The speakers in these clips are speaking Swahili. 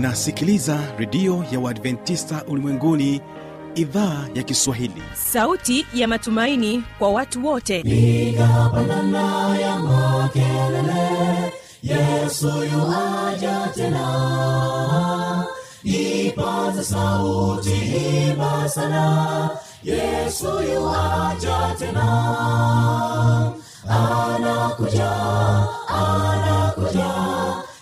unasikiliza redio ya uadventista ulimwenguni idhaa ya kiswahili. Sauti ya matumaini kwa watu wote. Nikapandana ya makelele yesu yuaja tena. Ipaze sauti himba sana yesu yuaja tena. Anakuja anakuja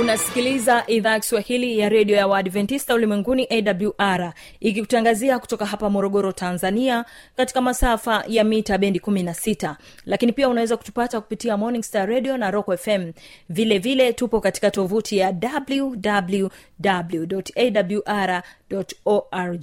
unasikiliza idhaa ya kiswahili ya redio ya waadventista ulimwenguni awr ikikutangazia kutoka hapa morogoro tanzania katika masafa ya mita bendi 16 lakini pia unaweza kutupata kupitia morning star radio na rock fm vile vile tupo katika tovuti ya www awr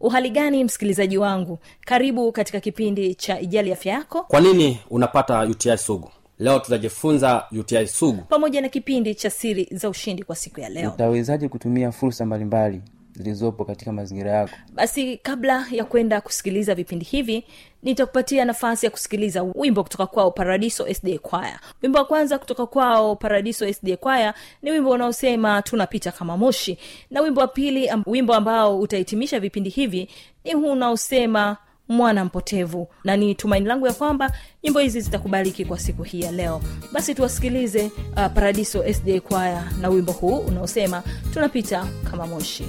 uhali gani msikilizaji wangu? Karibu katika kipindi cha ijali afya yako. Kwa nini unapata uti sugu leo tutajifunza uti sugu. Pamoja na kipindi cha siri za ushindi kwa siku ya leo. Utawezaje kutumia fursa mbalimbali zilizopo katika mazingira yako? Basi kabla ya kwenda kusikiliza vipindi hivi nitakupatia nafasi ya kusikiliza wimbo kutoka kwao paradiso sd kwaya wimbo wa kwanza kutoka kwao paradiso sd kwaya ni wimbo unaosema tunapita kama moshi. Na wimbo wa pili wimbo ambao utahitimisha vipindi hivi ni huu unaosema mwana mpotevu. Na ni tumaini langu ya kwamba nyimbo hizi zitakubaliki kwa siku hii ya leo. Basi tuwasikilize uh, paradiso sda kwaya na wimbo huu unaosema tunapita kama moshi.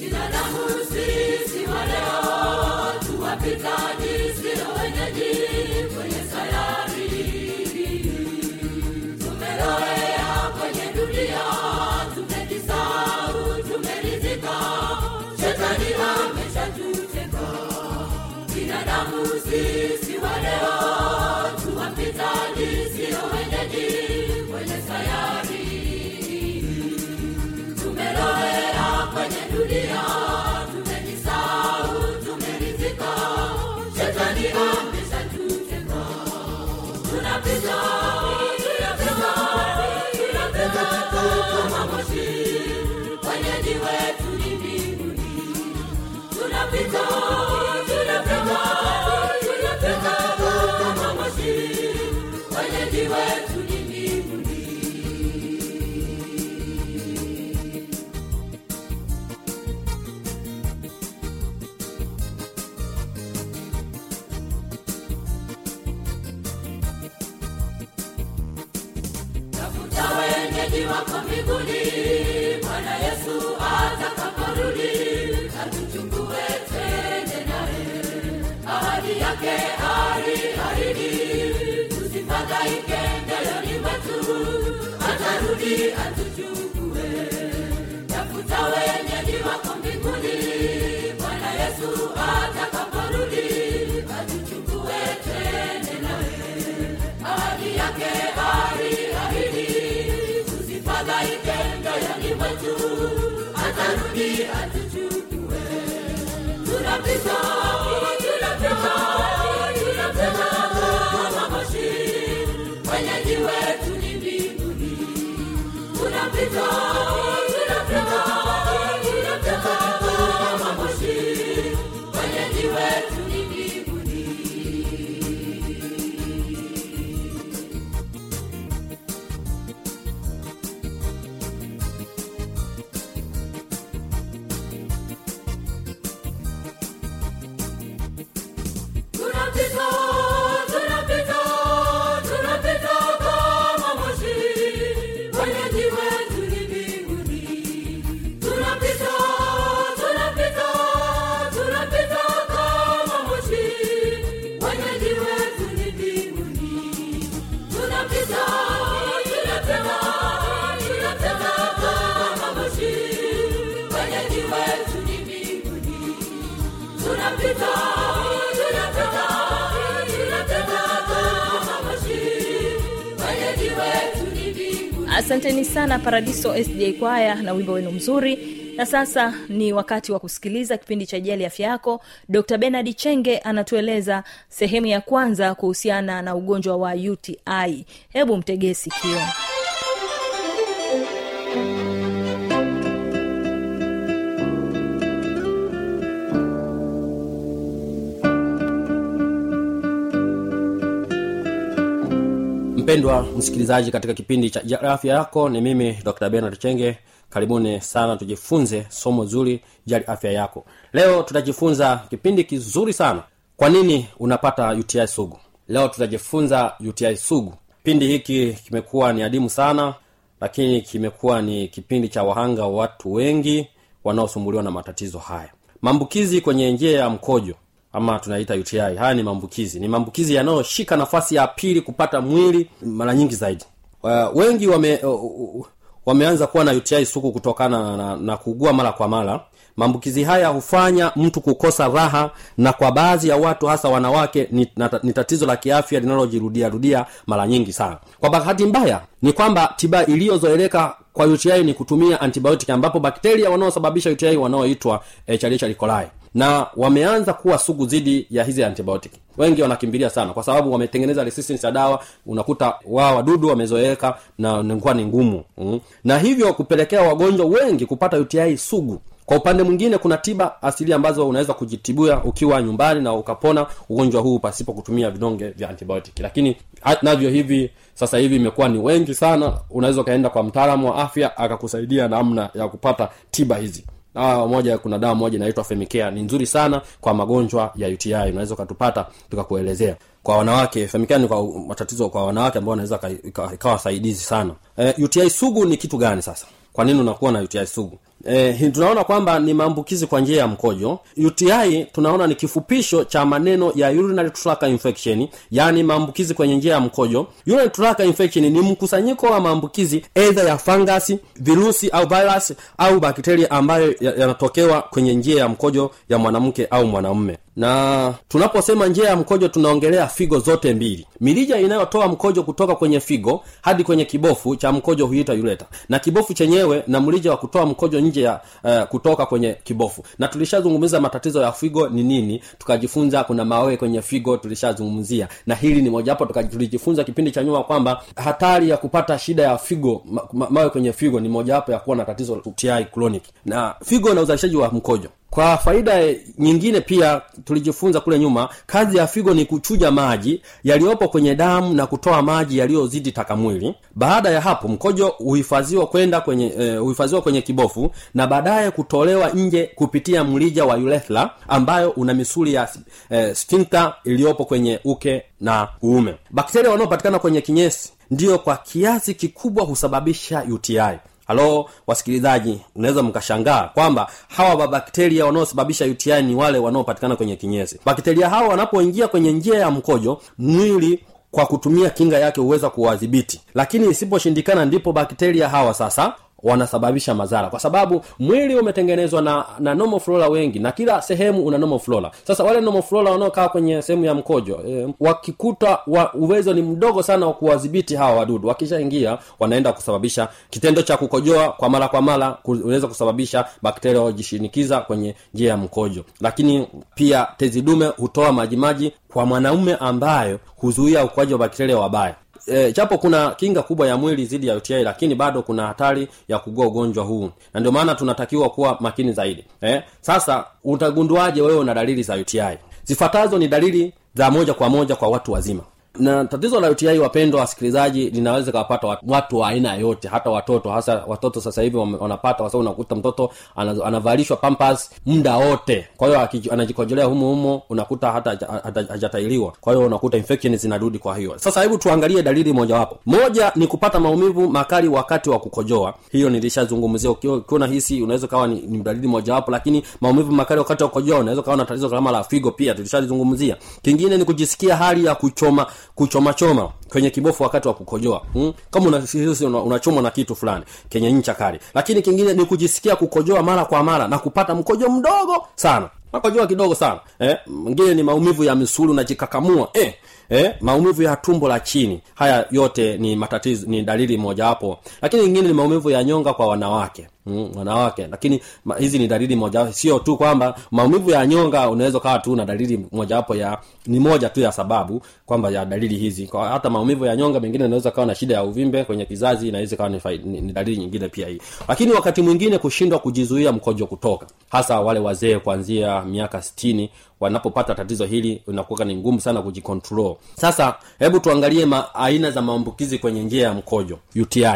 Binadamu sisi tunapita atarudi atuchukue tafuta yesu atakaporudi atuchukue twende naye ahadi yake aliahidi tusifadhaike tunapita tunapita tunapita tunapita sana paradiso SJ kwaya na wimbo wenu mzuri. Na sasa ni wakati wa kusikiliza kipindi cha jali afya yako. Dr benard chenge anatueleza sehemu ya kwanza kuhusiana na ugonjwa wa uti hebu mtegee sikio mpendwa msikilizaji katika kipindi cha afya yako ni mimi dr benard chenge. Karibuni sana tujifunze somo zuri jali afya yako. Leo tutajifunza kipindi kizuri sana. Kwa nini unapata uti sugu? Leo tutajifunza uti sugu. Kipindi hiki kimekuwa ni adimu sana lakini kimekuwa ni kipindi cha wahanga wa watu wengi wanaosumbuliwa na matatizo haya. Maambukizi kwenye njia ya mkojo ama tunaita uti haya ni maambukizi. Ni maambukizi yanayoshika nafasi ya pili kupata mwili mara nyingi zaidi. Wengi wame wameanza kuwa na uti suku kutokana na, na, na kuugua mara kwa mara. Maambukizi haya hufanya mtu kukosa raha na kwa baadhi ya watu hasa wanawake ni, na, ni tatizo la kiafya linalojirudiarudia mara nyingi sana. Kwa bahati mbaya ni kwamba tiba iliyozoeleka kwa uti ni kutumia antibiotic ambapo bakteria wanaosababisha uti wanaoitwa coli na wameanza kuwa sugu dhidi ya hizi antibiotic. Wengi wanakimbilia sana kwa sababu wametengeneza resistance ya dawa unakuta wao wadudu wamezoeleka na nikuwa ni ngumu. Mm. na hivyo kupelekea wagonjwa wengi kupata uti sugu. Kwa upande mwingine kuna tiba asili ambazo unaweza kujitibua ukiwa nyumbani na ukapona ugonjwa huu pasipo kutumia vidonge vya antibiotic. Lakini navyo hivi sasa hivi imekuwa ni wengi sana. Unaweza ukaenda kwa mtaalamu wa afya akakusaidia namna ya kupata tiba hizi Ah, moja kuna dawa moja inaitwa femicare. Ni nzuri sana kwa magonjwa ya uti unaweza ukatupata tukakuelezea. Kwa wanawake femicare ni kwa matatizo kwa wanawake ambao wanaweza ka- ikawa saidizi sana. E, uti sugu ni kitu gani sasa? Kwa nini unakuwa na uti sugu E, tunaona kwamba ni maambukizi kwa njia ya mkojo. Uti tunaona ni kifupisho cha maneno ya urinary tract infection yaani maambukizi kwenye njia ya mkojo. Urinary tract infection ni mkusanyiko wa maambukizi edha ya fangasi virusi au virus au bakteria ambayo ya- yanatokewa kwenye njia ya mkojo ya mwanamke au mwanaume na tunaposema njia ya mkojo tunaongelea figo zote mbili. Mirija inayotoa mkojo kutoka kwenye figo hadi kwenye kibofu cha mkojo huita ureta. Na kibofu chenyewe na mrija wa kutoa mkojo nje ya uh, kutoka kwenye kibofu. Na tulishazungumza matatizo ya figo ni nini tukajifunza kuna mawe kwenye figo tulishazungumzia. Na hili ni mojawapo tulijifunza kipindi cha nyuma kwamba hatari ya kupata shida ya figo ma, ma, mawe kwenye figo ni mojawapo ya kuwa na tatizo chronic. Na figo na uzalishaji wa mkojo kwa faida nyingine pia tulijifunza kule nyuma kazi ya figo ni kuchuja maji yaliyopo kwenye damu na kutoa maji yaliyozidi takamwili baada ya hapo mkojo huhifadhiwa kwenda kwenye eh, huhifadhiwa kwenye kibofu na baadaye kutolewa nje kupitia mlija wa urethra ambayo una misuli ya eh, sphincter iliyopo kwenye uke na uume. Bakteria wanaopatikana kwenye kinyesi ndiyo kwa kiasi kikubwa husababisha uti halo wasikilizaji. Unaweza mkashangaa kwamba hawa mabakteria wanaosababisha uti ni wale wanaopatikana kwenye kinyesi. Bakteria hawa wanapoingia kwenye njia ya mkojo mwili kwa kutumia kinga yake huweza kuwadhibiti. Lakini isiposhindikana ndipo bakteria hawa sasa wanasababisha madhara. Kwa sababu mwili umetengenezwa na na normal wengi na kila sehemu una normal sasa wale normal wanaokaa kwenye sehemu ya mkojo e, wakikuta wa, uwezo ni mdogo sana wa kuwadhibiti hawa wadudu wakishaingia wanaenda kusababisha kitendo cha kukojoa kwa mara kwa mara unaweza kusababisha bakteria wajishinikiza kwenye njia ya mkojo. Lakini pia tezi dume hutoa majimaji kwa mwanaume ambayo huzuia ukuaji wa bakteria wabaya e, japo kuna kinga kubwa ya mwili dhidi ya uti lakini bado kuna hatari ya kugua ugonjwa huu. Na ndio maana tunatakiwa kuwa makini zaidi. Eh? sasa utagunduaje wewe una dalili za uti zifuatazo ni dalili za moja kwa moja kwa watu wazima na tatizo la uti wapendwa wasikilizaji linaweza kawapata watu wa aina yote hata watoto. Hasa watoto sasa hivi wanapata sababu unakuta mtoto anavalishwa pampas muda wote. Kwa hiyo anajikojolea humo unakuta hata hajatailiwa. Kwa hiyo unakuta infection zinarudi kwa hiyo. Sasa hebu tuangalie dalili mojawapo moja ni kupata maumivu makali wakati wa kukojoa. Hiyo nilishazungumzia. Ukiona hisi unaweza kawa ni, ni dalili mojawapo lakini maumivu makali wakati wa kukojoa unaweza kawa na tatizo kama la figo pia tulishalizungumzia. Kingine ni kujisikia hali ya kuchoma kuchoma choma kwenye kibofu wakati wa kukojoa hmm? kama unahisi una, unachomwa na kitu fulani kenye ncha kali lakini kingine ni kujisikia kukojoa mara kwa mara na kupata mkojo mdogo sana makojoa kidogo sana eh? mwingine ni maumivu ya misuli unajikakamua eh? Eh, maumivu ya tumbo la chini. Haya yote ni matatizo ni dalili mojawapo lakini nyingine ni maumivu ya nyonga kwa wanawake. Mm, wanawake. Lakini ma, hizi ni dalili moja sio tu kwamba maumivu ya nyonga unaweza ukawa tu na dalili mojawapo ya ni moja tu ya sababu kwamba ya dalili hizi. Kwa hata maumivu ya nyonga mengine inaweza kawa na shida ya uvimbe kwenye kizazi inaweza kawa ni, ni, ni dalili nyingine pia hii. Lakini wakati mwingine kushindwa kujizuia mkojo kutoka. Hasa wale wazee kuanzia miaka sitini wanapopata tatizo hili inakuwa ni ngumu sana kujikontrol sasa hebu tuangalie ma, aina za maambukizi kwenye njia ya mkojo uti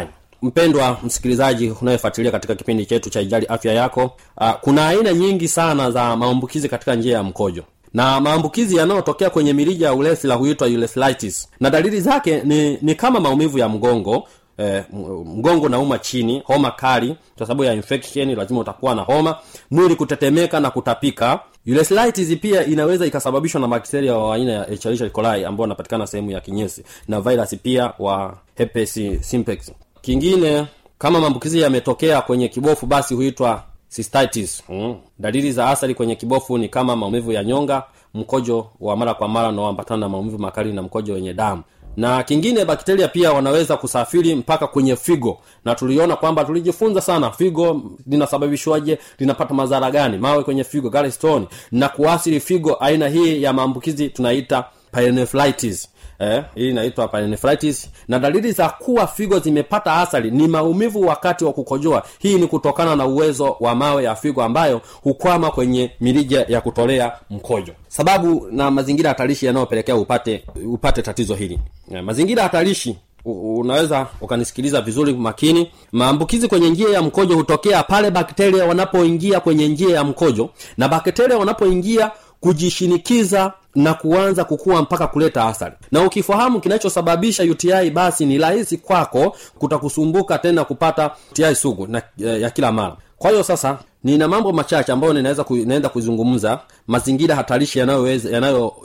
mpendwa msikilizaji unayefuatilia katika kipindi chetu cha ijali afya yako uh, kuna aina nyingi sana za maambukizi katika njia ya mkojo. Na maambukizi yanayotokea kwenye mirija ya ulesla huitwa urethritis na dalili zake ni, ni kama maumivu ya mgongo eh, mgongo nauma chini homa kali kwa sababu ya infection lazima utakuwa na homa mwili kutetemeka na kutapika urethritis pia inaweza ikasababishwa na bakteria wa aina ya Escherichia coli ambao wanapatikana sehemu ya kinyesi na virus pia wa herpes simplex. Kingine kama maambukizi yametokea kwenye kibofu basi huitwa cystitis. Mm. dalili za athari kwenye kibofu ni kama maumivu ya nyonga mkojo wa mara kwa mara unaoambatana na maumivu makali na mkojo wenye damu na kingine bakteria pia wanaweza kusafiri mpaka kwenye figo. Na tuliona kwamba tulijifunza sana figo linasababishwaje linapata madhara gani? Mawe kwenye figo gallstone na kuasiri figo aina hii ya maambukizi tunaita pyelonephritis eh, hii inaitwa panenefritis na dalili za kuwa figo zimepata athari ni maumivu wakati wa kukojoa. Hii ni kutokana na uwezo wa mawe ya figo ambayo hukwama kwenye mirija ya kutolea mkojo. Sababu na mazingira hatarishi yanayopelekea upate upate tatizo hili. Eh, mazingira hatarishi unaweza ukanisikiliza vizuri makini. Maambukizi kwenye njia ya mkojo hutokea pale bakteria wanapoingia kwenye njia ya mkojo. Na bakteria wanapoingia kujishinikiza na kuanza kukua mpaka kuleta athari. Na ukifahamu kinachosababisha uti basi ni rahisi kwako kutakusumbuka tena kupata uti sugu na, ya, kila mara. Kwa hiyo sasa nina mambo machache ambayo ninaweza naenda kuzungumza mazingira hatarishi yanayoongeza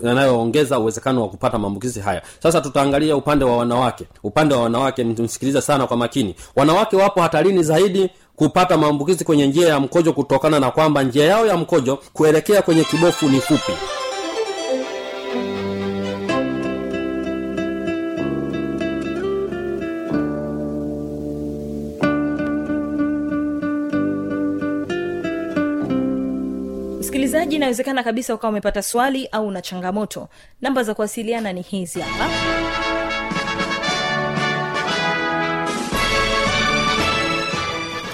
yanayo uwezekano wa kupata maambukizi haya. Sasa tutaangalia upande wa wanawake. Upande wa wanawake msikiliza sana kwa makini. Wanawake wapo hatarini zaidi kupata maambukizi kwenye njia ya mkojo kutokana na kwamba njia yao ya mkojo kuelekea kwenye kibofu ni fupi. Msikilizaji inawezekana kabisa ukawa umepata swali au una changamoto. Namba za kuwasiliana ni hizi hapa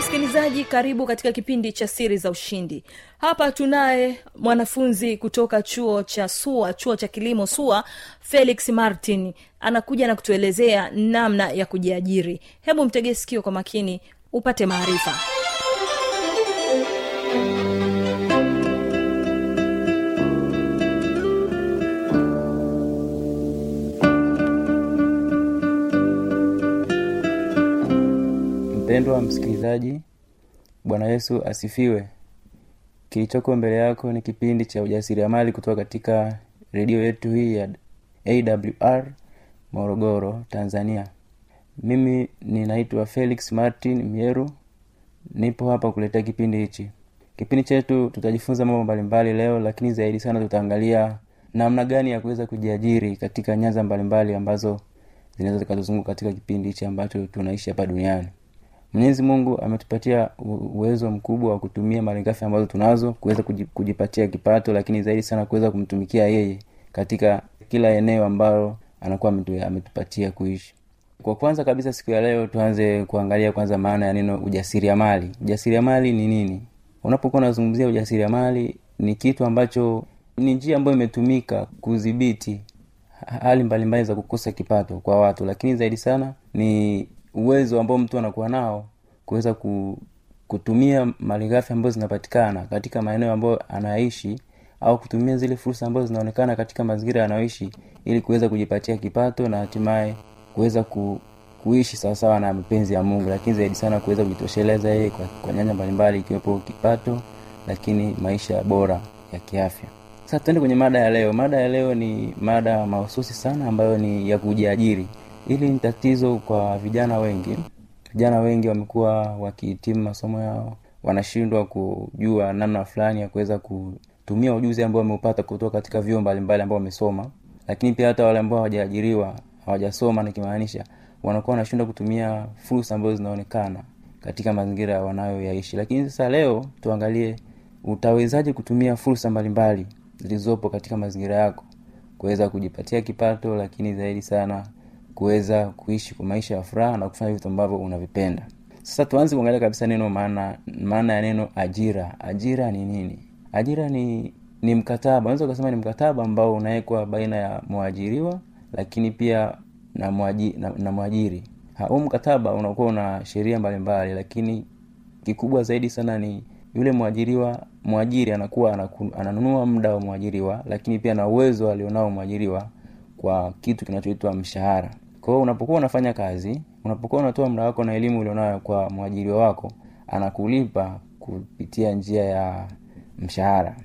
msikilizaji karibu katika kipindi cha siri za ushindi. Hapa tunaye mwanafunzi kutoka chuo cha sua chuo cha kilimo sua felix martin. Anakuja na kutuelezea namna ya kujiajiri. Hebu mtege sikio kwa makini upate maarifa mpendwa msikilizaji bwana yesu asifiwe. Kilichoko mbele yako ni kipindi cha ujasiriamali kutoka katika redio yetu hii ya awr morogoro tanzania. Mimi ninaitwa felix martin mieru nipo hapa kuletea kipindi hichi. Kipindi chetu tutajifunza mambo mbalimbali leo lakini zaidi sana tutaangalia namna gani ya kuweza kujiajiri katika nyanza mbalimbali ambazo zinaweza zikatuzunguka katika kipindi hichi ambacho tunaishi hapa duniani mwenyezi mungu ametupatia uwezo mkubwa wa kutumia malighafi ambazo tunazo kuweza kujipatia kipato lakini zaidi sana kuweza kumtumikia yeye katika kila eneo ambalo anakuwa ametupatia kuishi. Kwa kwanza kabisa siku ya leo tuanze kuangalia kwanza maana ya neno ujasiriamali. Ujasiriamali ni nini? Unapokuwa unazungumzia ujasiriamali ni kitu ambacho ni njia ambayo imetumika kudhibiti hali mbalimbali za kukosa kipato kwa watu lakini zaidi sana ni uwezo ambao mtu anakuwa nao kuweza ku, kutumia malighafi ambazo zinapatikana katika maeneo ambayo anaishi au kutumia zile fursa ambazo zinaonekana katika mazingira yanayoishi ili kuweza kujipatia kipato na hatimaye kuweza ku, kuishi sawasawa na mapenzi ya mungu. Lakini zaidi sana kuweza kujitosheleza yeye kwa, kwa nyanja mbalimbali ikiwepo kipato lakini maisha bora ya kiafya. Sasa tuende kwenye mada ya leo. Mada ya leo ni mada mahususi sana ambayo ni ya kujiajiri hili ni tatizo kwa vijana wengi. Vijana wengi wamekuwa wakihitimu masomo yao wanashindwa kujua namna fulani ya kuweza kutumia ujuzi ambao wameupata kutoka katika vyuo mbalimbali ambao wamesoma. Lakini pia hata wale ambao hawajaajiriwa hawajasoma nikimaanisha wanakuwa wanashindwa kutumia fursa ambazo zinaonekana katika mazingira wanayoyaishi. Lakini sasa leo tuangalie utawezaje kutumia fursa mbalimbali zilizopo katika mazingira yako kuweza kujipatia kipato lakini zaidi sana kuweza kuishi kwa maisha ya furaha na kufanya vitu ambavyo unavipenda. Sasa tuanze kuangalia kabisa neno maana maana ya neno ajira. Ajira ni nini? Ajira ni ni mkataba. Unaweza ukasema ni mkataba ambao unawekwa baina ya mwajiriwa lakini pia na, mwaji, na, na mwajiri. Huu mkataba unakuwa una sheria mbalimbali lakini kikubwa zaidi sana ni yule mwajiriwa mwajiri anakuwa anaku, ananunua muda wa mwajiriwa lakini pia na uwezo alionao mwajiriwa kwa kitu kinachoitwa mshahara kwa unapokuwa unafanya kazi unapokuwa unatoa muda wako na elimu ulionayo kwa mwajiriwa wako anakulipa kupitia njia ya mshahara.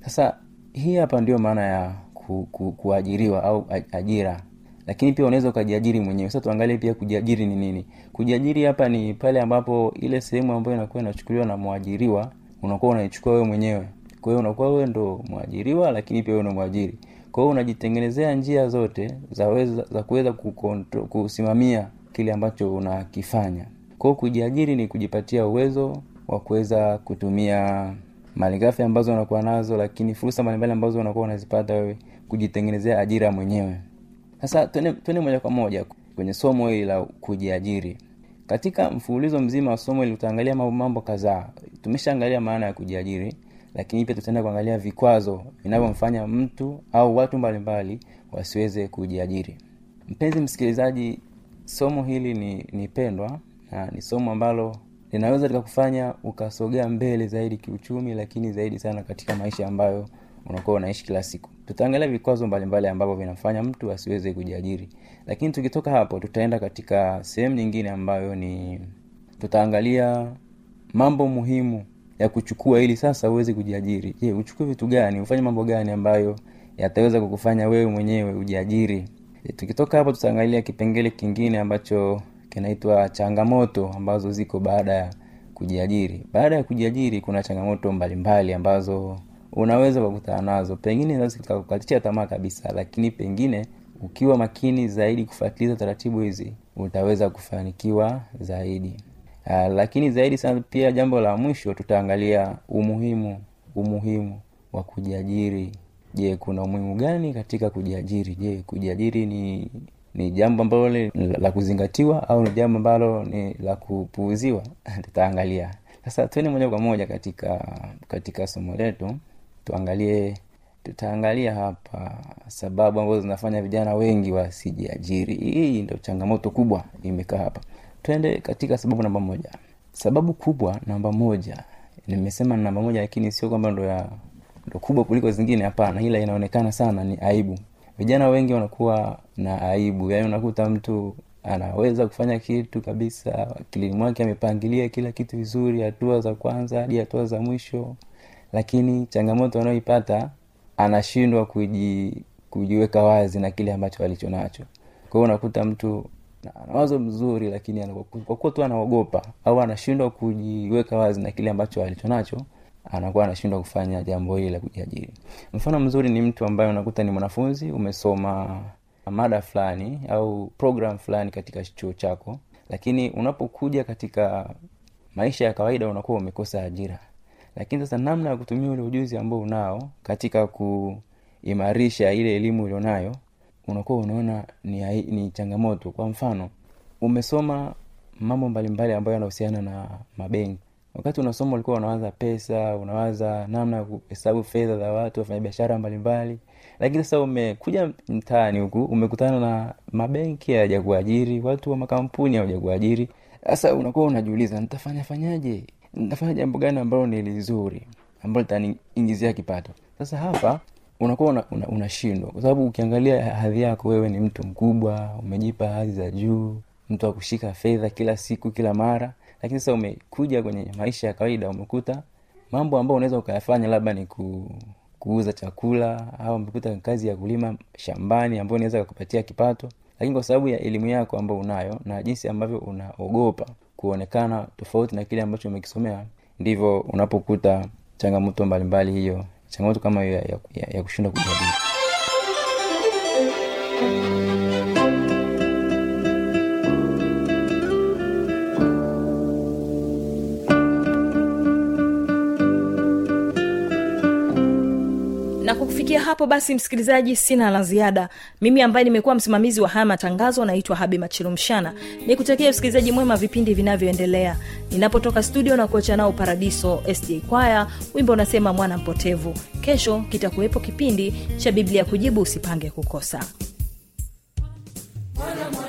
Sasa hii hapa ndio maana ya ku, ku, kuajiriwa au ajira. Lakini pia unaweza ukajiajiri mwenyewe. Sasa tuangalie pia kujiajiri ni nini. Kujiajiri hapa ni pale ambapo ile sehemu ambayo inakuwa inachukuliwa na mwajiriwa unakuwa unaichukua wewe mwenyewe. Kwa hiyo unakuwa wewe ndo mwajiriwa lakini pia wewe ndo mwajiri kwa hiyo unajitengenezea njia zote za, za kuweza kusimamia kile ambacho unakifanya. Kwao kujiajiri ni kujipatia uwezo wa kuweza kutumia malighafi ambazo unakuwa nazo lakini fursa mbalimbali ambazo unakuwa unazipata wewe kujitengenezea ajira mwenyewe. Sasa twende moja kwa moja kwenye somo hili la kujiajiri. Katika mfululizo mzima wa somo hili utaangalia mambo, mambo kadhaa. Tumeshaangalia maana ya kujiajiri lakini pia tutaenda kuangalia vikwazo vinavyomfanya mtu au watu mbalimbali wasiweze kujiajiri. Mpenzi msikilizaji somo hili ni, ni na ni somo ambalo linaweza likakufanya ukasogea mbele zaidi kiuchumi lakini zaidi sana katika maisha ambayo unakuwa unaishi kila siku. Tutaangalia vikwazo mbalimbali ambavyo vinamfanya mtu asiweze kujiajiri. Lakini tukitoka hapo tutaenda katika sehemu nyingine ambayo ni tutaangalia mambo muhimu ya kuchukua ili sasa uweze kujiajiri. Je uchukue vitu gani? Ufanye mambo gani ambayo yataweza kukufanya wewe mwenyewe ujiajiri? E, tukitoka hapo tutaangalia kipengele kingine ambacho kinaitwa changamoto ambazo ziko baada ya kujiajiri. Baada ya kujiajiri kuna changamoto mbalimbali ambazo unaweza kukutana nazo. Pengine zikakukatisha tamaa kabisa lakini pengine ukiwa makini zaidi kufuatiliza taratibu hizi utaweza kufanikiwa zaidi uh, lakini zaidi sana pia jambo la mwisho tutaangalia umuhimu umuhimu wa kujiajiri. Je kuna umuhimu gani katika kujiajiri? Je kujiajiri ni ni jambo ambalo la kuzingatiwa au ni jambo ambalo ni la kupuuziwa? Tutaangalia. Sasa tuende moja kwa moja katika katika somo letu. Tuangalie tutaangalia hapa sababu ambazo zinafanya vijana wengi wasijiajiri. Hii ndo changamoto kubwa imekaa hapa twende katika sababu namba moja. Sababu kubwa namba moja nimesema namba moja lakini sio kwamba ndo ya ndo kubwa kuliko zingine hapana ila inaonekana sana ni aibu. Vijana wengi wanakuwa na aibu yaani unakuta mtu anaweza kufanya kitu kabisa akilini mwake amepangilia kila kitu vizuri hatua za kwanza hadi hatua za mwisho lakini changamoto anayoipata anashindwa kuji, kujiweka wazi na kile ambacho alichonacho kwa unakuta mtu ana wazo mzuri lakini kwa tu anaogopa au anashindwa kujiweka wazi na kile ambacho alichonacho anakuwa anashindwa kufanya jambo hili la kujiajiri. Mfano mzuri ni mtu ambaye unakuta ni mwanafunzi umesoma mada fulani au program fulani katika chuo chako lakini unapokuja katika maisha ya kawaida unakuwa umekosa ajira. Lakini sasa namna ya kutumia ule ujuzi ambao unao katika kuimarisha ile elimu ulionayo unakuwa unaona ni, ni changamoto. Kwa mfano umesoma mambo mbalimbali ambayo yanahusiana na mabenki. Wakati unasoma ulikuwa unawaza pesa unawaza namna ya kuhesabu fedha za watu wafanya biashara mbalimbali. Lakini sasa umekuja mtaani huku umekutana na mabenki hayajakuajiri watu wa makampuni hawajakuajiri. Sasa unakuwa unajiuliza nitafanya fanyaje? Nitafanya jambo gani ambalo ni lizuri ambalo litaniingizia kipato? Sasa hapa unakuwa unashindwa una, kwa sababu ukiangalia hadhi yako wewe ni mtu mkubwa umejipa hadhi za juu mtu wa kushika fedha kila siku kila mara. Lakini sasa umekuja kwenye maisha ya kawaida umekuta mambo ambayo unaweza ukayafanya labda ni ku, kuuza chakula au umekuta kazi ya kulima shambani ambayo unaweza kupatia kipato. Lakini kwa sababu ya elimu yako ambayo unayo na jinsi ambavyo unaogopa kuonekana tofauti na kile ambacho umekisomea ndivyo unapokuta changamoto mbalimbali hiyo changamoto kama hiyo ya, ya, ya, kushindwa kujadili kufikia hapo basi msikilizaji sina la ziada. Mimi ambaye nimekuwa msimamizi wa haya matangazo naitwa habi machilumshana ni kutakia msikilizaji mwema vipindi vinavyoendelea. Ninapotoka studio na kuacha nao paradiso sda kwaya wimbo unasema mwana mpotevu. Kesho kitakuwepo kipindi cha biblia kujibu usipange kukosa. Mwana mwana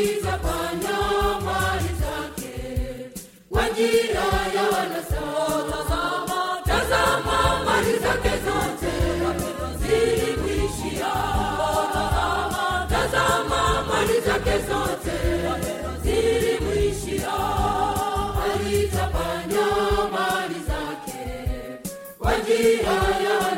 alizapanda mali zake kwa njia ya wanasa tazama mali zake zote. Zilimwishia tazama tazama mali zake zote. Zilimwishia alitapanya mali zake kwa njia ya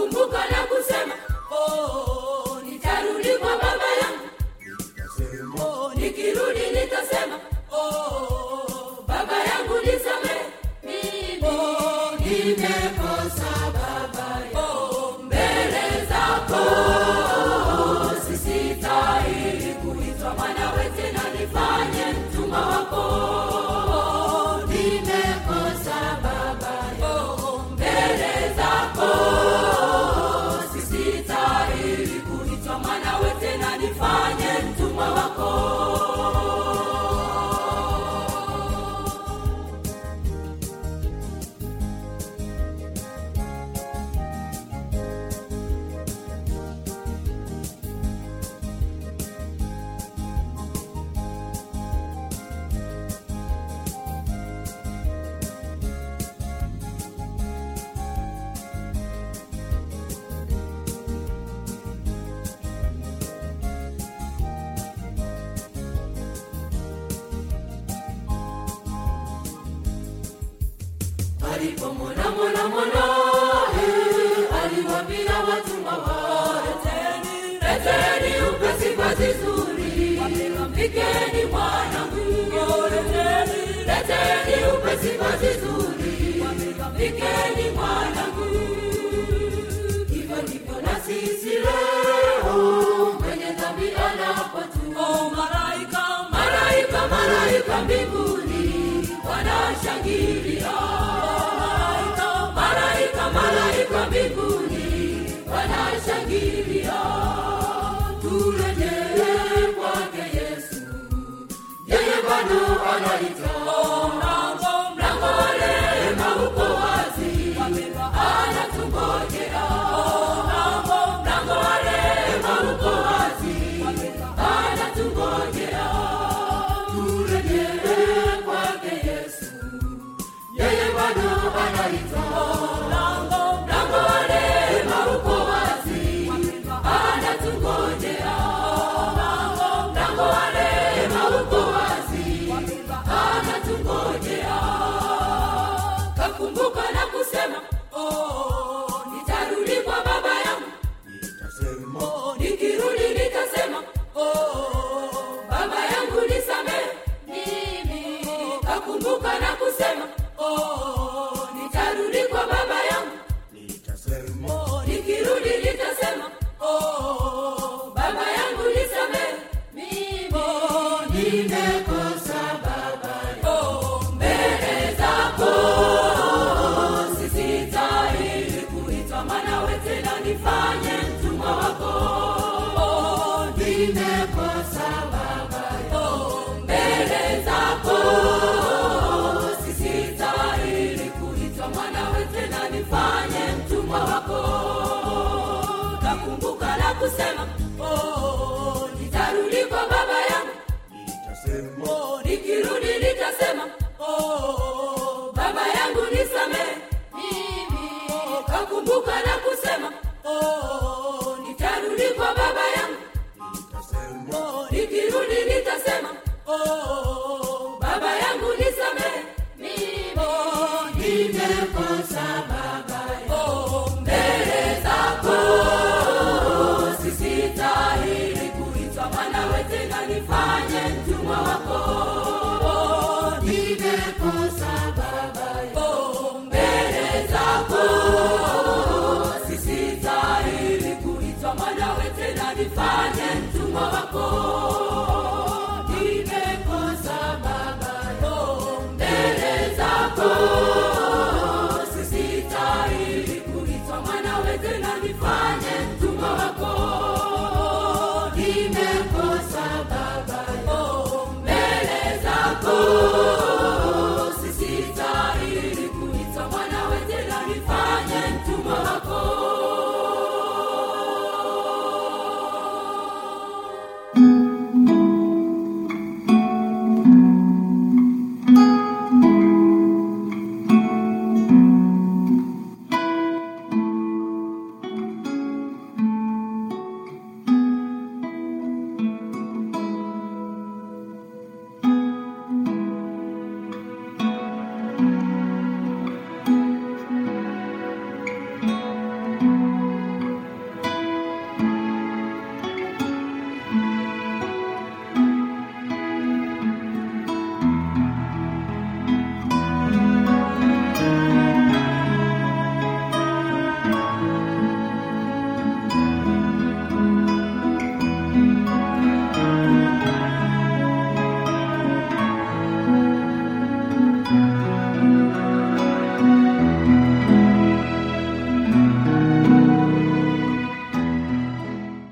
kakumbuka na kusema oh, alipomwona mwana mwanawe aliwaambia watumwa wote, leteni upesi vazi zuri, mpikeni mwanangu. Leteni upesi vazi zuri, mpikeni mwanangu. Hivyo ndivyo na sisi leo. Mwenye dhambi anapotuo malaika, malaika, malaika mbinguni. Wanashangilia. turejee kwake yesu. Yeye bado anaita Amen. nikasema oh, oh, oh, baba yangu nisamee mimi, kakumbuka na